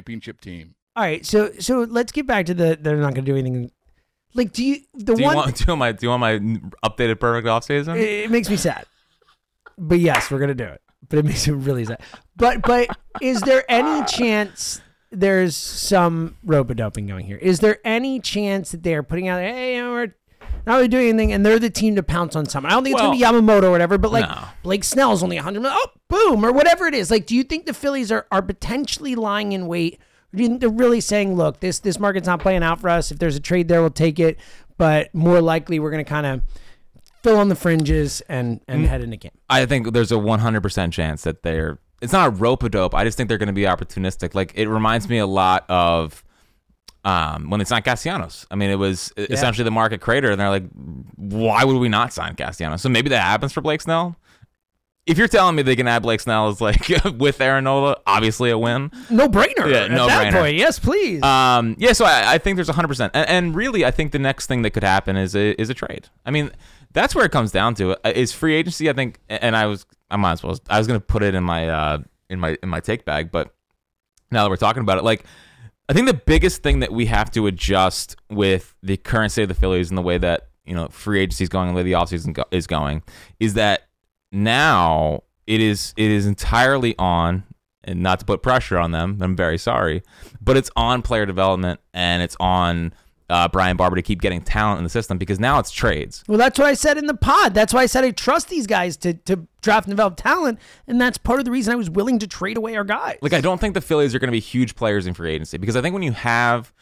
championship team. All right, so so let's get back to the they're not going to do anything. Like, do you the Do you one? want do you want my do you want my updated perfect offseason? it, it makes me sad, but yes, we're gonna do it. But it makes me really sad. But but is there any chance there's some rope doping going here? Is there any chance that they're putting out hey, you know, we're not really doing anything, and they're the team to pounce on someone? I don't think it's gonna be Yamamoto or whatever, but like No. Blake Snell's only 100 million. Oh, boom, or whatever it is. Like, do you think the Phillies are are potentially lying in wait? Or do you think they're really saying, look, this this market's not playing out for us. If there's a trade there, we'll take it. But more likely, we're gonna kind of fill on the fringes and and mm. head into camp. I think there's a 100% chance that they're. It's not a rope a dope. I just think they're going to be opportunistic. Like it reminds me a lot of um, when it's not Castellanos. I mean, it was essentially the market crater, and they're like, why would we not sign Castellanos? So maybe that happens for Blake Snell. If you're telling me they can add Blake Snell is like with Aaron Nola, obviously a win. No brainer. Yeah, at that no-brainer. point, yes, please. Um, yeah, so I, I think there's 100%. And, and really, I think the next thing that could happen is a, is a trade. I mean, that's where it comes down to. Uh, Is free agency, I think, and I was, I might as well, I was going to put it in my, uh, in my, in my take bag, but now that we're talking about it, like, I think the biggest thing that we have to adjust with the current state of the Phillies and the way that, you know, free agency is going and the way the offseason go- is going is that now it is it is entirely on and not to put pressure on them i'm very sorry but it's on player development and it's on uh, brian barber to keep getting talent in the system because now it's trades well, that's what I said in the pod. That's why I said I trust these guys to to draft and develop talent, and that's part of the reason I was willing to trade away our guys. like i don't think the phillies are going to be huge players in free agency because i think when you have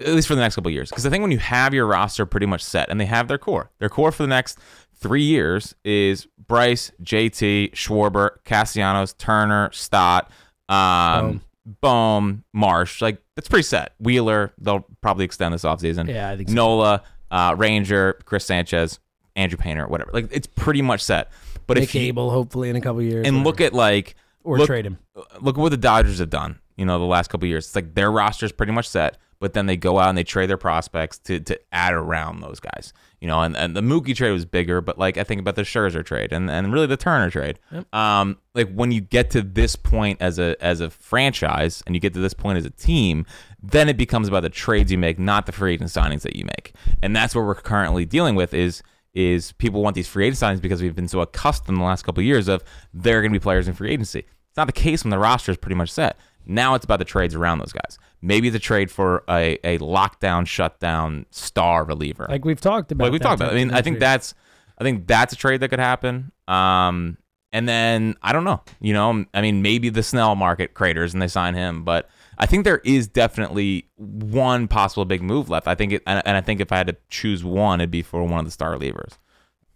at least for the next couple of years because i think when you have your roster pretty much set and they have their core their core for the next three years is bryce jt schwarber castellanos turner stott um, Bohm, Marsh, like that's pretty set. Wheeler, they'll probably extend this offseason. Yeah, I think so. Nola, uh, Ranger, Chris Sanchez, Andrew Painter, whatever. Like it's pretty much set. But Nick if you, Abel, hopefully in a couple years, and whatever. look at like or look, trade him. Look at what the Dodgers have done. You know, the last couple of years, it's like their roster is pretty much set, but then they go out and they trade their prospects to to add around those guys. You know, and, and the Mookie trade was bigger, but like I think about the Scherzer trade and, and really the Turner trade. Um, like when you get to this point as a as a franchise and you get to this point as a team, then it becomes about the trades you make, not the free agent signings that you make. And that's what we're currently dealing with is is people want these free agent signings because we've been so accustomed the last couple of years of they're going to be players in free agency. It's not the case when the roster is pretty much set. Now it's about the trades around those guys. Maybe the trade for a, a lockdown, shutdown star reliever. Like we've talked about. Like we that talked about. I mean, I think that's I think that's a trade that could happen. Um, and then I don't know. You know, I mean, maybe the Snell market craters and they sign him, but I think there is definitely one possible big move left. I think it, and, and I think if I had to choose one, it'd be for one of the star relievers.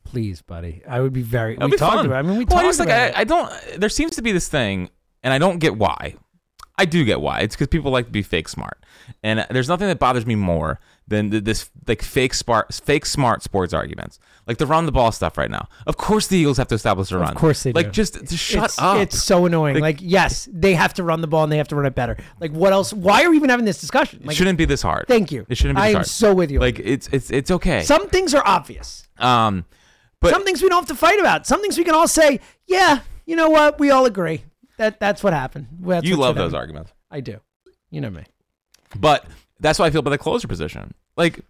Please, buddy. I would be very. That'd we be talked fun. about. I mean, we well, I talked just like about. I, it. I don't. There seems to be this thing, and I don't get why. I do get why. It's because people like to be fake smart, and there's nothing that bothers me more than this like fake smart, fake smart sports arguments, like the run the ball stuff right now. Of course, the Eagles have to establish a run. Of course they like do. just, just shut it's, up. It's so annoying. Like- Like, yes, they have to run the ball and they have to run it better. Like, what else? Why are we even having this discussion? it shouldn't be this hard. thank you. It shouldn't be hard. I am hard. so with you. Like it's it's it's okay. some things are obvious. um, but Some things we don't have to fight about. Some things we can all say, yeah, you know what? We all agree that that's what happened. That's you love those arguments. I do. You know me. But that's why I feel about the closer position. Like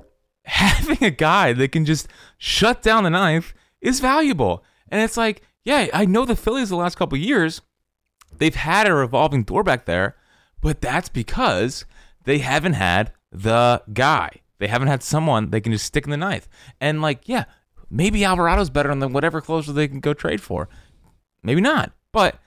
having a guy that can just shut down the ninth is valuable. And it's like, yeah, I know the Phillies the last couple years, they've had a revolving door back there, but that's because they haven't had the guy. They haven't had someone they can just stick in the ninth. And like, yeah, maybe Alvarado's better than whatever closer they can go trade for. Maybe not. But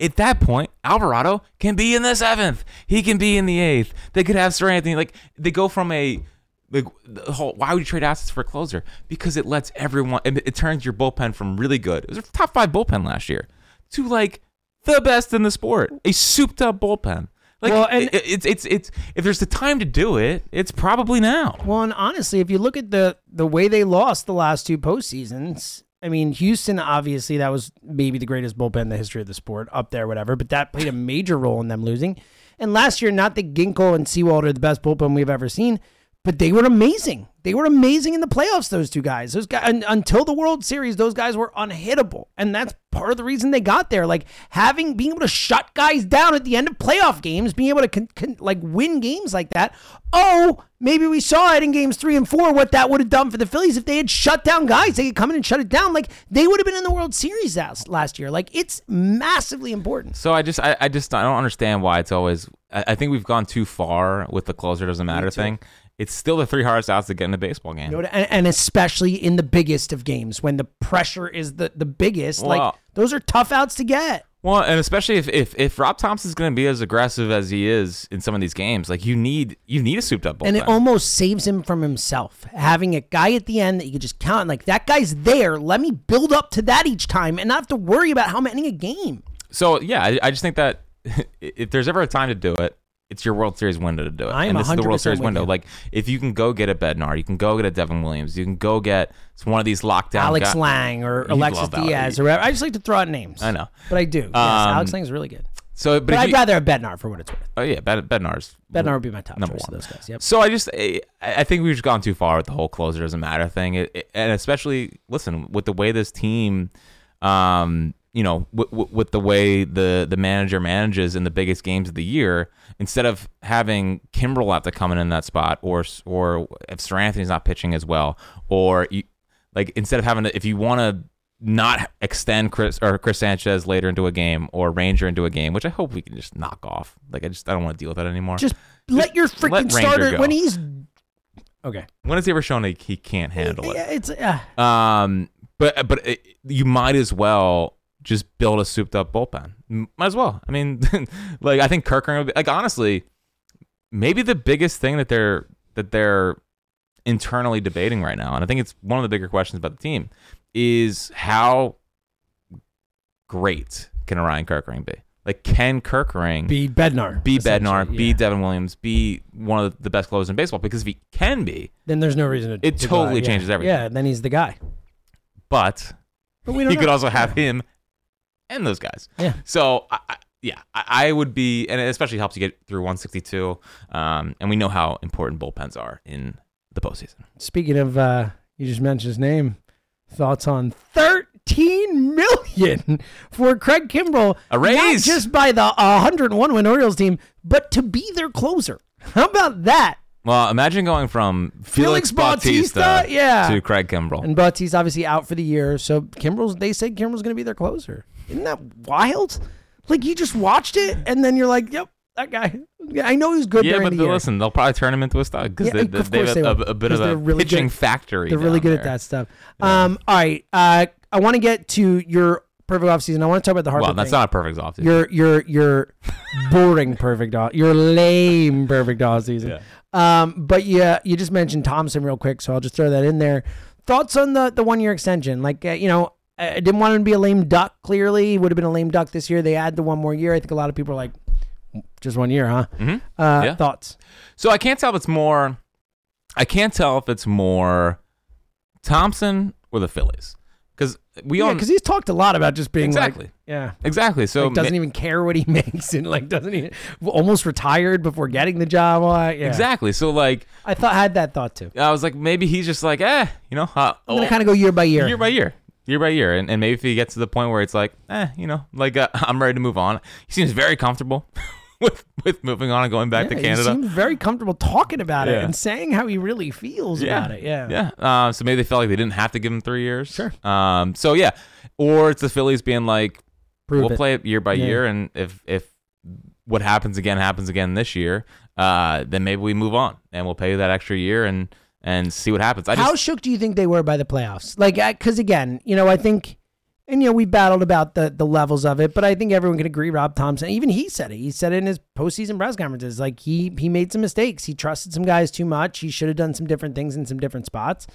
at that point, Alvarado can be in the seventh. He can be in the eighth. They could have Seranthony. Like they go from a like the whole why would you trade assets for a closer? Because it lets everyone it, it turns your bullpen from really good. It was a top five bullpen last year to like the best in the sport. A souped up bullpen. Like Well, and- it- it's it's it's if there's the time to do it, it's probably now. Well, and honestly, if you look at the the way they lost the last two postseasons, I mean, Houston obviously that was maybe the greatest bullpen in the history of the sport, up there, whatever. But that played a major role in them losing. And last year, not that Ginkel and Sewald are the best bullpen we've ever seen, but they were amazing. They were amazing in the playoffs. Those two guys, those guys, un- until the World Series, those guys were unhittable, and that's part of the reason they got there. Like having being able to shut guys down at the end of playoff games, being able to con- con- like win games like that. Oh, maybe we saw it in games three and four. What that would have done for the Phillies if they had shut down guys, they could come in and shut it down. Like they would have been in the World Series last last year. Like it's massively important. So I just I, I just I don't understand why it's always I, I think we've gone too far with the closer doesn't matter thing. It's still the three hardest outs to get in a baseball game. You know, and, and especially in the biggest of games when the pressure is the, the biggest, like those are tough outs to get. Well, and especially if if, if Rob Thomson's going to be as aggressive as he is in some of these games, like you need you need a souped up bullpen. And it almost saves him from himself. Having a guy at the end that you can just count, like that guy's there. Let me build up to that each time and not have to worry about how many a game. so yeah, I, I just think that if there's ever a time to do it, it's your World Series window to do it. I'm and this is the World Series window. you. Like if you can go get a Bednar, you can go get a Devin Williams, you can go get it's one of these lockdown Alex guy- Lange or You Alexis. Diaz or whatever. I just like to throw out names. I know. But I do. Yes, Um, Alex Lange's really good. So, but, But I'd you- rather have Bednar for what it's worth. oh yeah, Bed, Bednar's Bednar would be my top Number choice one. of those guys. Yep. So I just I, I think we've just gone too far with the whole closer doesn't matter thing, it, it- and especially listen with the way this team, um, you know, w- w- with the way the the manager manages in the biggest games of the year, instead of having Kimbrel have to come in in that spot, or or if Seranthony's not pitching as well, or you, like instead of having to, if you want to not extend Chris or Chris Sanchez later into a game or Ranger into a game, which I hope we can just knock off. Like I just I don't want to deal with that anymore. Just let your freaking let starter go. when he's okay. when has he ever shown that he can't handle it? Yeah, it's uh, Um, but but it, you might as well just build a souped up bullpen. Might as well. I mean, like I think Kerkering would be like honestly, maybe the biggest thing that they're that they're internally debating right now, and I think it's one of the bigger questions about the team, is how great can Orion Kerkering be? Like, can Kerkering be Bednar. be Bednar, be. Devin Williams, be one of the best closers in baseball? Because if he can be, Then there's no reason to. It to go totally out, yeah. changes everything. Yeah, then he's the guy. but But we don't he know. could also have him and those guys. Yeah. So I, I, yeah, I, I would be, and it especially helps you get through 162. Um, and we know how important bullpens are in the postseason. Speaking of, uh, you just mentioned his name. Thoughts on 13 million for Craig Kimbrel. A raise. Not just by the uh, 101 win Orioles team, but to be their closer. How about that? Well, imagine going from Felix, Felix Bautista, Bautista, yeah. to Craig Kimbrel. And Bautista's obviously out for the year, so Kimbrell's. They said Kimbrell's going to be their closer. Isn't that wild? Like you just watched it, and then you're like, "Yep, that guy." I know he's good yeah, but the listen, they'll probably turn him into a stud because Yeah, they, they, have they a, a bit of a really pitching good- factory. They're really good at that stuff. Um, all right, uh, I want to get to your perfect offseason. I want to talk about the Harper Well, that's thing. not a perfect off. your your your boring perfect off, your lame perfect off season. Um, but yeah, you just mentioned Thomson real quick, so I'll just throw that in there. Thoughts on the the one year extension? Like uh, you know, I didn't want him to be a lame duck. Clearly, he would have been a lame duck this year. They add the one more year. I think a lot of people are like, just one year, huh? Mhm. Uh, Yeah. Thoughts? So I can't tell if it's more. I can't tell if it's more Thomson or the Phillies because we Yeah, own because he's talked a lot about just being exactly, like, yeah. exactly. So like, doesn't ma- even care what he makes and like doesn't even almost retired before getting the job. Yeah. exactly. So like I thought I had that thought too. I was like maybe he's just like eh, you know, uh, I'm gonna kind of go year by year. year by year. Year by year, and, and maybe if he gets to the point where it's like, eh, you know, like uh, I'm ready to move on. He seems very comfortable with with moving on and going back to Canada. He seems very comfortable talking about it and saying how he really feels about it. Yeah. Yeah. Uh, so maybe they felt like they didn't have to give him three years. Sure. Um. So yeah, or it's the Phillies being like, Prove we'll it. play it year by Yeah. year, and if if what happens again happens again this year, uh, then maybe we move on and we'll pay you that extra year and and see what happens. I How just shook do you think they were by the playoffs? Like, because again, you know, I think, and you know, we battled about the the levels of it, but I think everyone can agree. Rob Thomson, even he said it. He said it in his postseason press conferences. Like he he made some mistakes. He trusted some guys too much. He should have done some different things in some different spots.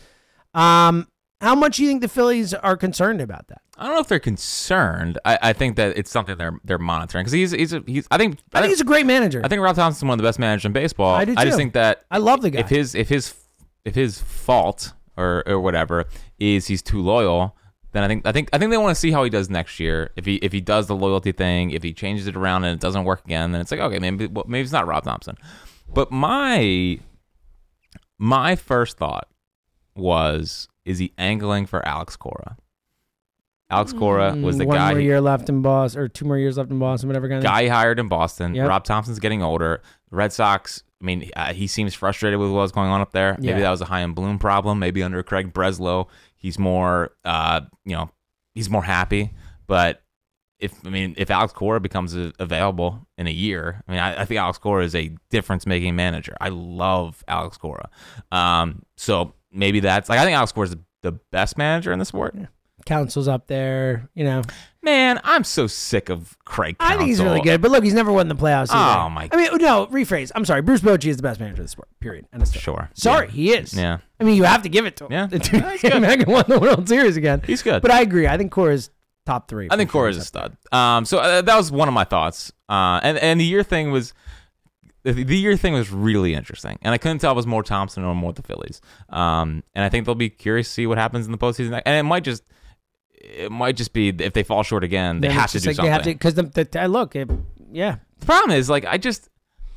Um, how much do you think the Phillies are concerned about that? I don't know if they're concerned. I, I think that it's something they're they're monitoring because he's he's a, he's. I think I think he's a great manager. I think Rob Thomson's one of the best managers in baseball. I do I just think that I love the guy. if his if his if his fault or or whatever is he's too loyal, then I think I think I think they want to see how he does next year. If he if he does the loyalty thing, if he changes it around and it doesn't work again, then it's like okay, maybe well, maybe it's not Rob Thomson. But my my first thought was is he angling for Alex Cora? Alex Cora hmm. was the one guy more he- year left in Boston, or two more years left in Boston, whatever kind of. guy he hired in Boston. Yep. Rob Thomson's getting older. The Red Sox. I mean, uh, he seems frustrated with what's going on up there. Maybe Yeah. that was a Chaim Bloom problem. Maybe under Craig Breslow, he's more, uh, you know, he's more happy. But if I mean, if Alex Cora becomes a- available in a year, I mean, I, I think Alex Cora is a difference-making manager. I love Alex Cora. Um, so maybe that's like I think Alex Cora is the best manager in the sport. Counsell's up there, you know. Man, I'm so sick of Craig. I think he's really good, but look, he's never won the playoffs. Either. Oh, my- I mean, no, rephrase. I'm sorry. Bruce Bochy is the best manager of the sport. Period. Story. Sure. Sorry, Yeah. he is. Yeah. I mean, you have to give it to him. Yeah. The dude came back and won the World Series again. He's good. But I agree. I think Cora's top three. I think sure. Cora is a stud. Um, so uh, that was one of my thoughts. Uh, and and the year thing was the, the year thing was really interesting, and I couldn't tell if it was more Thomson or more the Phillies. Um, and I think they'll be curious to see what happens in the postseason, and it might just it might just be if they fall short again, they Then have to do like something. They have to because the, the I look, it, yeah. The problem is like I just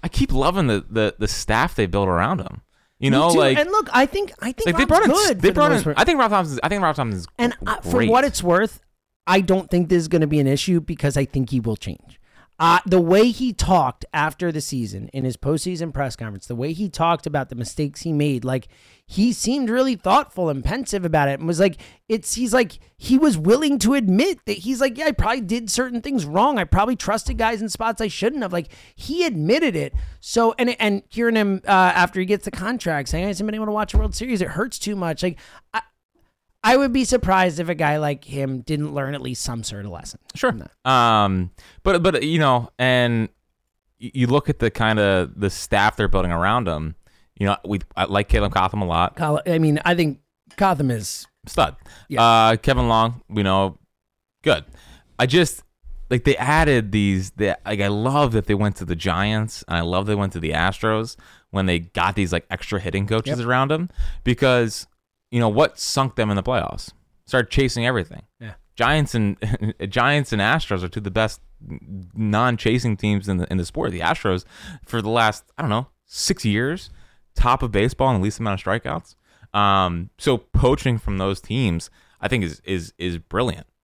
I keep loving the the, the staff they built around him. You Me know, too. like and look, I think I think like they brought in good. they the brought most in. part. I think Rob Thomson's. I think Rob Thomson's good. And uh, for what it's worth, I don't think this is going to be an issue because I think he will change. Uh, the way he talked after the season in his postseason press conference, the way he talked about the mistakes he made, like he seemed really thoughtful and pensive about it, and was like, "It's." He's like, he was willing to admit that he's like, "Yeah, I probably did certain things wrong. I probably trusted guys in spots I shouldn't have." Like he admitted it. So, and and hearing him uh, after he gets the contract saying, "I haven't been able to watch a World Series. It hurts too much." Like. I, I would be surprised if a guy like him didn't learn at least some sort of lesson. Sure. Um, but but you know, and you look at the kind of the staff they're building around him. You know, we I like Caleb Cotham a lot. Col- I mean, I think Cotham is Stud. Yeah. Uh, Kevin Long, we know, good. I just like they added these. They, like I love that they went to the Giants, and I love they went to the Astros when they got these like extra hitting coaches around them because you know what sunk them in the playoffs. Started chasing everything. Yeah. Giants and Giants and Astros are two of the best non-chasing teams in the in the sport. The Astros for the last I don't know six years, top of baseball in the least amount of strikeouts. Um, so poaching from those teams, I think is is is brilliant.